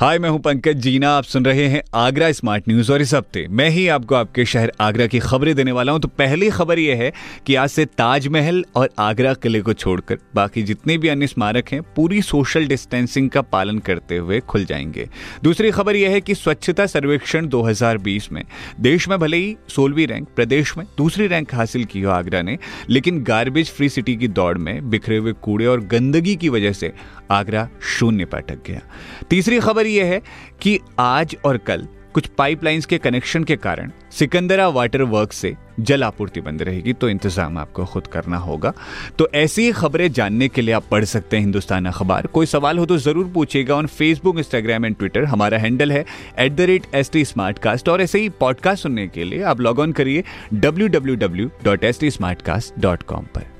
हाय, मैं हूँ पंकज जीना। आप सुन रहे हैं आगरा स्मार्ट न्यूज़ और इस हफ़्ते मैं ही आपको आपके शहर आगरा की खबरें देने वाला हूँ। तो पहली खबर यह है कि आज से ताजमहल और आगरा किले को छोड़कर बाकी जितने भी अन्य स्मारक हैं, पूरी सोशल डिस्टेंसिंग का पालन करते हुए खुल जाएँगे। दूसरी खबर यह है कि स्वच्छता सर्वेक्षण 2020 में देश में भले ही सोलहवीं रैंक, प्रदेश में दूसरी रैंक हासिल की हो आगरा ने, लेकिन गार्बेज फ्री सिटी की दौड़ में बिखरे हुए कूड़े और गंदगी की वजह से आगरा शून्य पर गया। तीसरी खबर यह है कि आज और कल कुछ पाइपलाइंस के कनेक्शन के कारण सिकंदरा वाटर वर्क से जल आपूर्ति बंद रहेगी तो इंतज़ाम आपको खुद करना होगा। तो ऐसी ही खबरें जानने के लिए आप पढ़ सकते हैं हिंदुस्तान अखबार। कोई सवाल हो तो ज़रूर पूछिएगा on Facebook Instagram and Twitter हमारा हैंडल है at the rate S T smart cast और ऐसे ही पॉडकास्ट सुनने के लिए आप लॉग ऑन करिए W W W dot S T smart cast dot com पर।